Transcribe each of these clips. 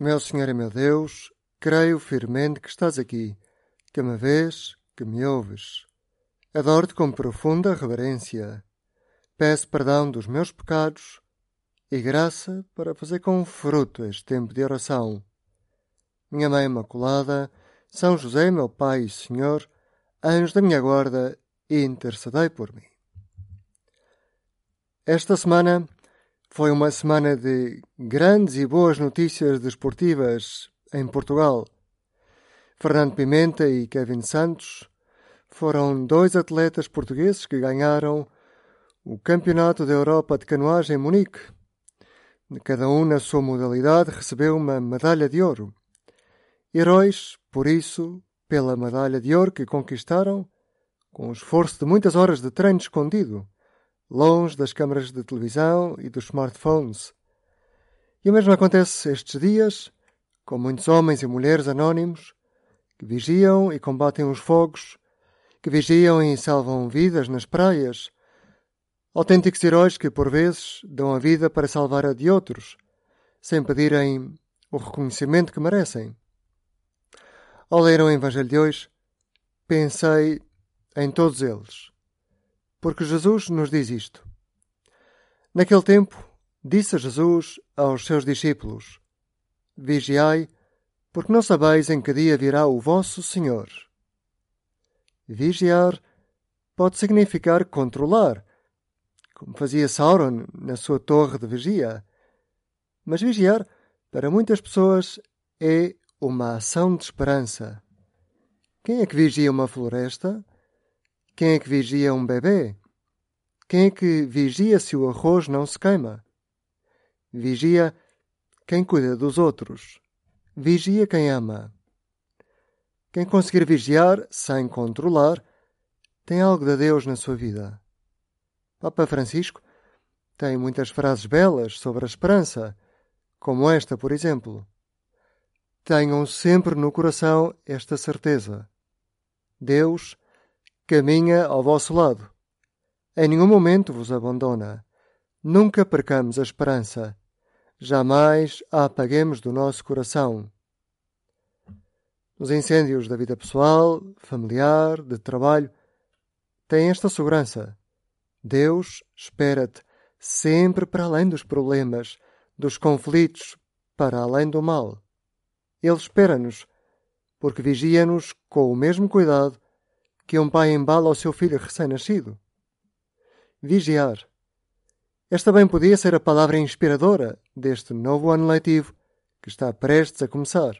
Meu Senhor e meu Deus, creio firmemente que estás aqui, que me vês, que me ouves. Adoro-te com profunda reverência. Peço perdão dos meus pecados e graça para fazer com fruto este tempo de oração. Minha Mãe Imaculada, São José, meu Pai e Senhor, anjos da minha guarda, intercedei por mim. Esta semana foi uma semana de grandes e boas notícias desportivas em Portugal. Fernando Pimenta e Kevin Santos foram dois atletas portugueses que ganharam o Campeonato da Europa de Canoagem em Munique. Cada um na sua modalidade recebeu uma medalha de ouro. Heróis, por isso, pela medalha de ouro que conquistaram com o esforço de muitas horas de treino escondido longe das câmaras de televisão e dos smartphones. E o mesmo acontece estes dias com muitos homens e mulheres anónimos que vigiam e combatem os fogos, que vigiam e salvam vidas nas praias, autênticos heróis que, por vezes, dão a vida para salvar a de outros, sem pedirem o reconhecimento que merecem. Ao ler o Evangelho de hoje, pensei em todos eles porque Jesus nos diz isto. Naquele tempo, disse Jesus aos seus discípulos: Vigiai, porque não sabeis em que dia virá o vosso Senhor. Vigiar pode significar controlar, como fazia Sauron na sua torre de vigia. Mas vigiar, para muitas pessoas, é uma ação de esperança. Quem é que vigia uma floresta? Quem é que vigia um bebê? Quem é que vigia se o arroz não se queima? Vigia quem cuida dos outros. Vigia quem ama. Quem conseguir vigiar sem controlar tem algo de Deus na sua vida. Papa Francisco tem muitas frases belas sobre a esperança, como esta, por exemplo. Tenham sempre no coração esta certeza: Deus caminha ao vosso lado. Em nenhum momento vos abandona. Nunca percamos a esperança. Jamais a apaguemos do nosso coração. Nos incêndios da vida pessoal, familiar, de trabalho, tem esta segurança. Deus espera-te sempre para além dos problemas, dos conflitos, para além do mal. Ele espera-nos, porque vigia-nos com o mesmo cuidado que um pai embala ao seu filho recém-nascido. Vigiar. Esta bem podia ser a palavra inspiradora deste novo ano letivo que está prestes a começar.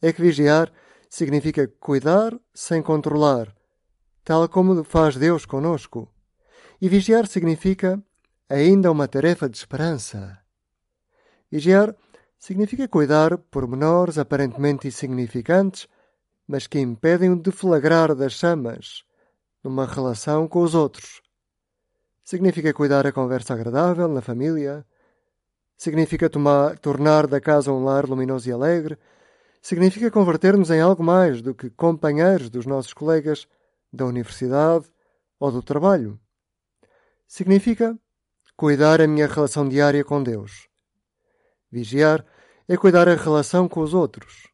É que vigiar significa cuidar sem controlar, tal como faz Deus conosco. E vigiar significa ainda uma tarefa de esperança. Vigiar significa cuidar por menores aparentemente insignificantes mas que impedem o deflagrar das chamas numa relação com os outros. Significa cuidar a conversa agradável na família. Significa tomar, tornar da casa um lar luminoso e alegre. Significa converter-nos em algo mais do que companheiros dos nossos colegas da universidade ou do trabalho. Significa cuidar a minha relação diária com Deus. Vigiar é cuidar a relação com os outros.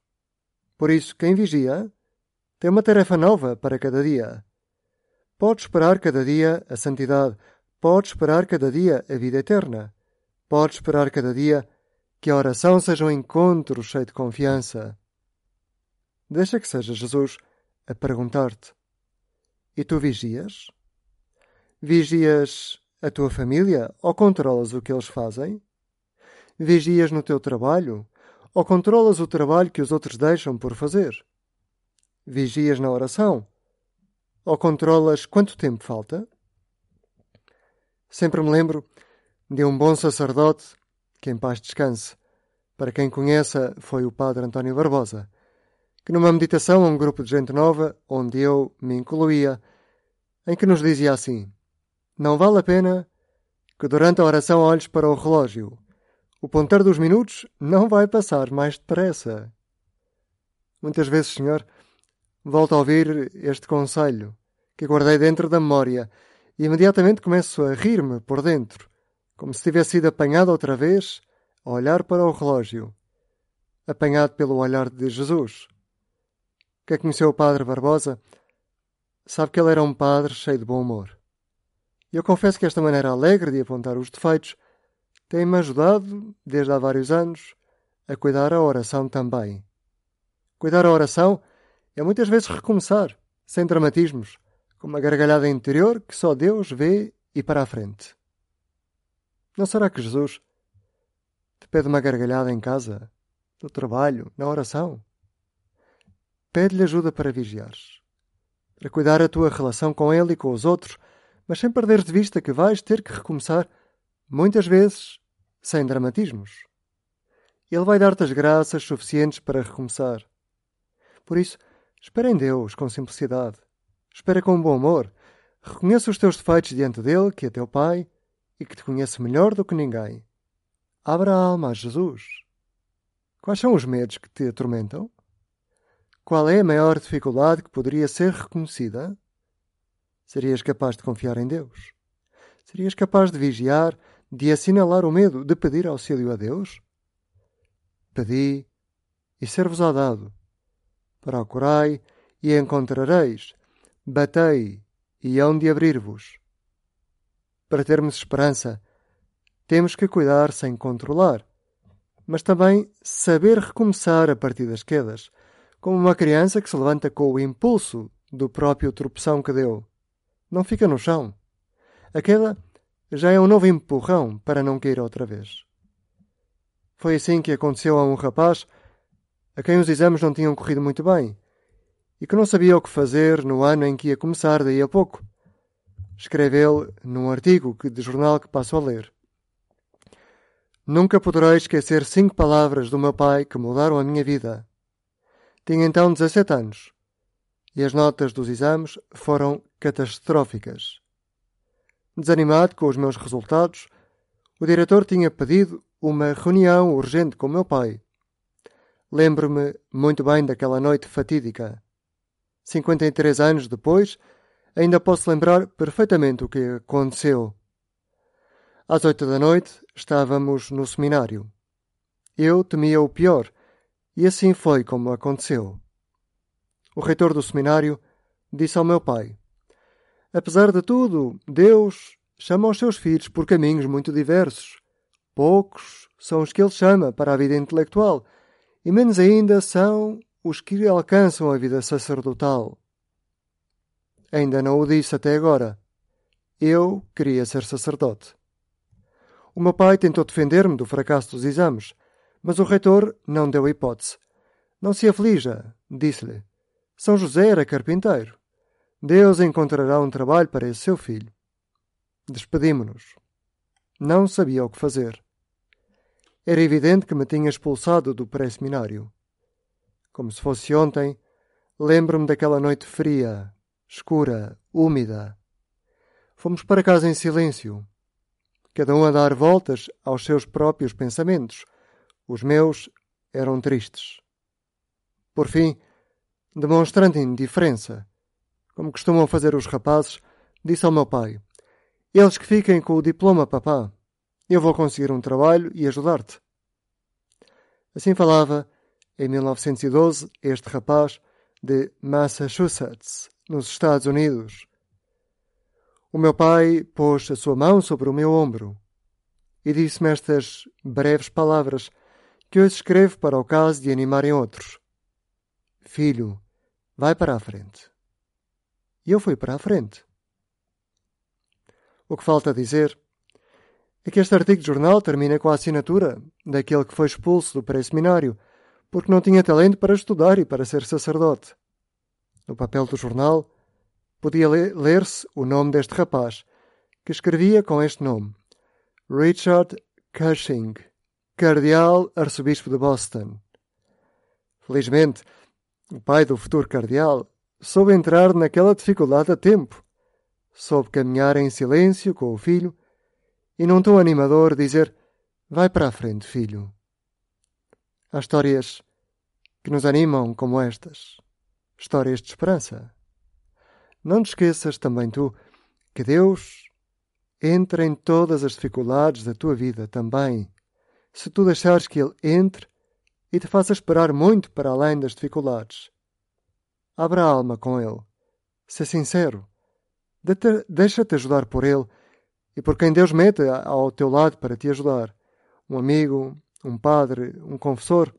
Por isso, quem vigia tem uma tarefa nova para cada dia. Pode esperar cada dia a santidade, pode esperar cada dia a vida eterna, pode esperar cada dia que a oração seja um encontro cheio de confiança. Deixa que seja Jesus a perguntar-te: E tu vigias? Vigias a tua família ou controlas o que eles fazem? Vigias no teu trabalho ou controlas o trabalho que os outros deixam por fazer? Vigias na oração? Ou controlas quanto tempo falta? Sempre me lembro de um bom sacerdote, que em paz descanse, para quem conheça foi o padre António Barbosa, que numa meditação a um grupo de gente nova, onde eu me incluía, em que nos dizia assim: Não vale a pena que durante a oração olhes para o relógio, o ponteiro dos minutos não vai passar mais depressa. Muitas vezes, Senhor, volto a ouvir este conselho que guardei dentro da memória e imediatamente começo a rir-me por dentro, como se tivesse sido apanhado outra vez a olhar para o relógio. apanhado pelo olhar de Jesus. Quem conheceu o padre Barbosa sabe que ele era um padre cheio de bom humor. E eu confesso que esta maneira alegre de apontar os defeitos tem-me ajudado, desde há vários anos, a cuidar a oração também. Cuidar a oração é muitas vezes recomeçar, sem dramatismos, com uma gargalhada interior que só Deus vê e para a frente. Não será que Jesus te pede uma gargalhada em casa, no trabalho, na oração? Pede-lhe ajuda para vigiares, para cuidar a tua relação com ele e com os outros, mas sem perderes de vista que vais ter que recomeçar, muitas vezes, sem dramatismos. Ele vai dar-te as graças suficientes para recomeçar. Por isso, espera em Deus com simplicidade. Espera com bom humor. Reconheça os teus defeitos diante dele, que é teu Pai e que te conhece melhor do que ninguém. Abra a alma a Jesus. Quais são os medos que te atormentam? Qual é a maior dificuldade que poderia ser reconhecida? Serias capaz de confiar em Deus? Serias capaz de vigiar, de assinalar o medo, de pedir auxílio a Deus? Pedi e ser-vos-á dado. Procurai e encontrareis. Batei e hão de abrir-vos. Para termos esperança, temos que cuidar sem controlar, mas também saber recomeçar a partir das quedas como uma criança que se levanta com o impulso do próprio tropeção que deu. Não fica no chão. A queda já é um novo empurrão para não cair outra vez. Foi assim que aconteceu a um rapaz a quem os exames não tinham corrido muito bem e que não sabia o que fazer no ano em que ia começar daí a pouco. Escreveu num artigo de jornal que passo a ler. Nunca poderei esquecer cinco palavras do meu pai que mudaram a minha vida. Tinha então 17 anos e as notas dos exames foram catastróficas. Desanimado com os meus resultados, o diretor tinha pedido uma reunião urgente com meu pai. Lembro-me muito bem daquela noite fatídica. 53 anos depois, ainda posso lembrar perfeitamente o que aconteceu. Às oito da noite estávamos no seminário. Eu temia o pior e assim foi como aconteceu. O reitor do seminário disse ao meu pai: Apesar de tudo, Deus chama os seus filhos por caminhos muito diversos. Poucos são os que ele chama para a vida intelectual, e menos ainda são os que alcançam a vida sacerdotal. Ainda não o disse até agora. Eu queria ser sacerdote. O meu pai tentou defender-me do fracasso dos exames, mas o reitor não deu hipótese. Não se aflija, disse-lhe. São José era carpinteiro. Deus encontrará um trabalho para esse seu filho. Despedimo-nos. Não sabia o que fazer. Era evidente que me tinha expulsado do pré-seminário. Como se fosse ontem, lembro-me daquela noite fria, escura, úmida. Fomos para casa em silêncio, cada um a dar voltas aos seus próprios pensamentos, os meus eram tristes. Por fim, demonstrando indiferença, como costumam fazer os rapazes, disse ao meu pai: Eles que fiquem com o diploma, papá. Eu vou conseguir um trabalho e ajudar-te. Assim falava, em 1912, este rapaz de Massachusetts, nos Estados Unidos. O meu pai pôs a sua mão sobre o meu ombro e disse-me estas breves palavras que hoje escrevo para o caso de animarem outros. Filho, vai para a frente. E eu fui para a frente. O que falta dizer é que este artigo de jornal termina com a assinatura daquele que foi expulso do pré-seminário porque não tinha talento para estudar e para ser sacerdote. No papel do jornal podia ler-se o nome deste rapaz, que escrevia com este nome: Richard Cushing cardeal arcebispo de Boston. Felizmente, o pai do futuro cardeal soube entrar naquela dificuldade a tempo. Soube caminhar em silêncio com o filho e, num tom animador, dizer: Vai para a frente, filho. Há histórias que nos animam como estas histórias de esperança. Não te esqueças também tu que Deus entra em todas as dificuldades da tua vida também se tu deixares que Ele entre e te faça esperar muito para além das dificuldades. Abra a alma com Ele. Ser sincero. Deixa-te ajudar por Ele e por quem Deus mete ao teu lado para te ajudar. Um amigo, um padre, um confessor,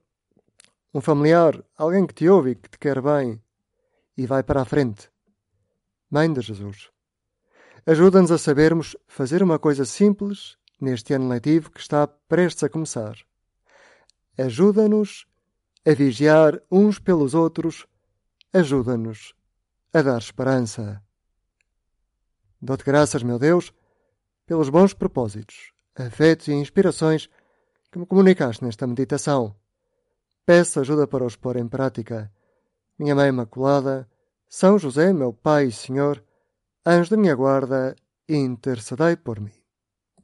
um familiar, alguém que te ouve e que te quer bem e vai para a frente. Mãe de Jesus, ajuda-nos a sabermos fazer uma coisa simples neste ano letivo que está prestes a começar. Ajuda-nos a vigiar uns pelos outros, ajuda-nos a dar esperança. Dou-te graças, meu Deus, pelos bons propósitos, afetos e inspirações que me comunicaste nesta meditação. Peço ajuda para os pôr em prática. Minha Mãe Imaculada, São José, meu Pai e Senhor, anjo da minha guarda, intercedei por mim.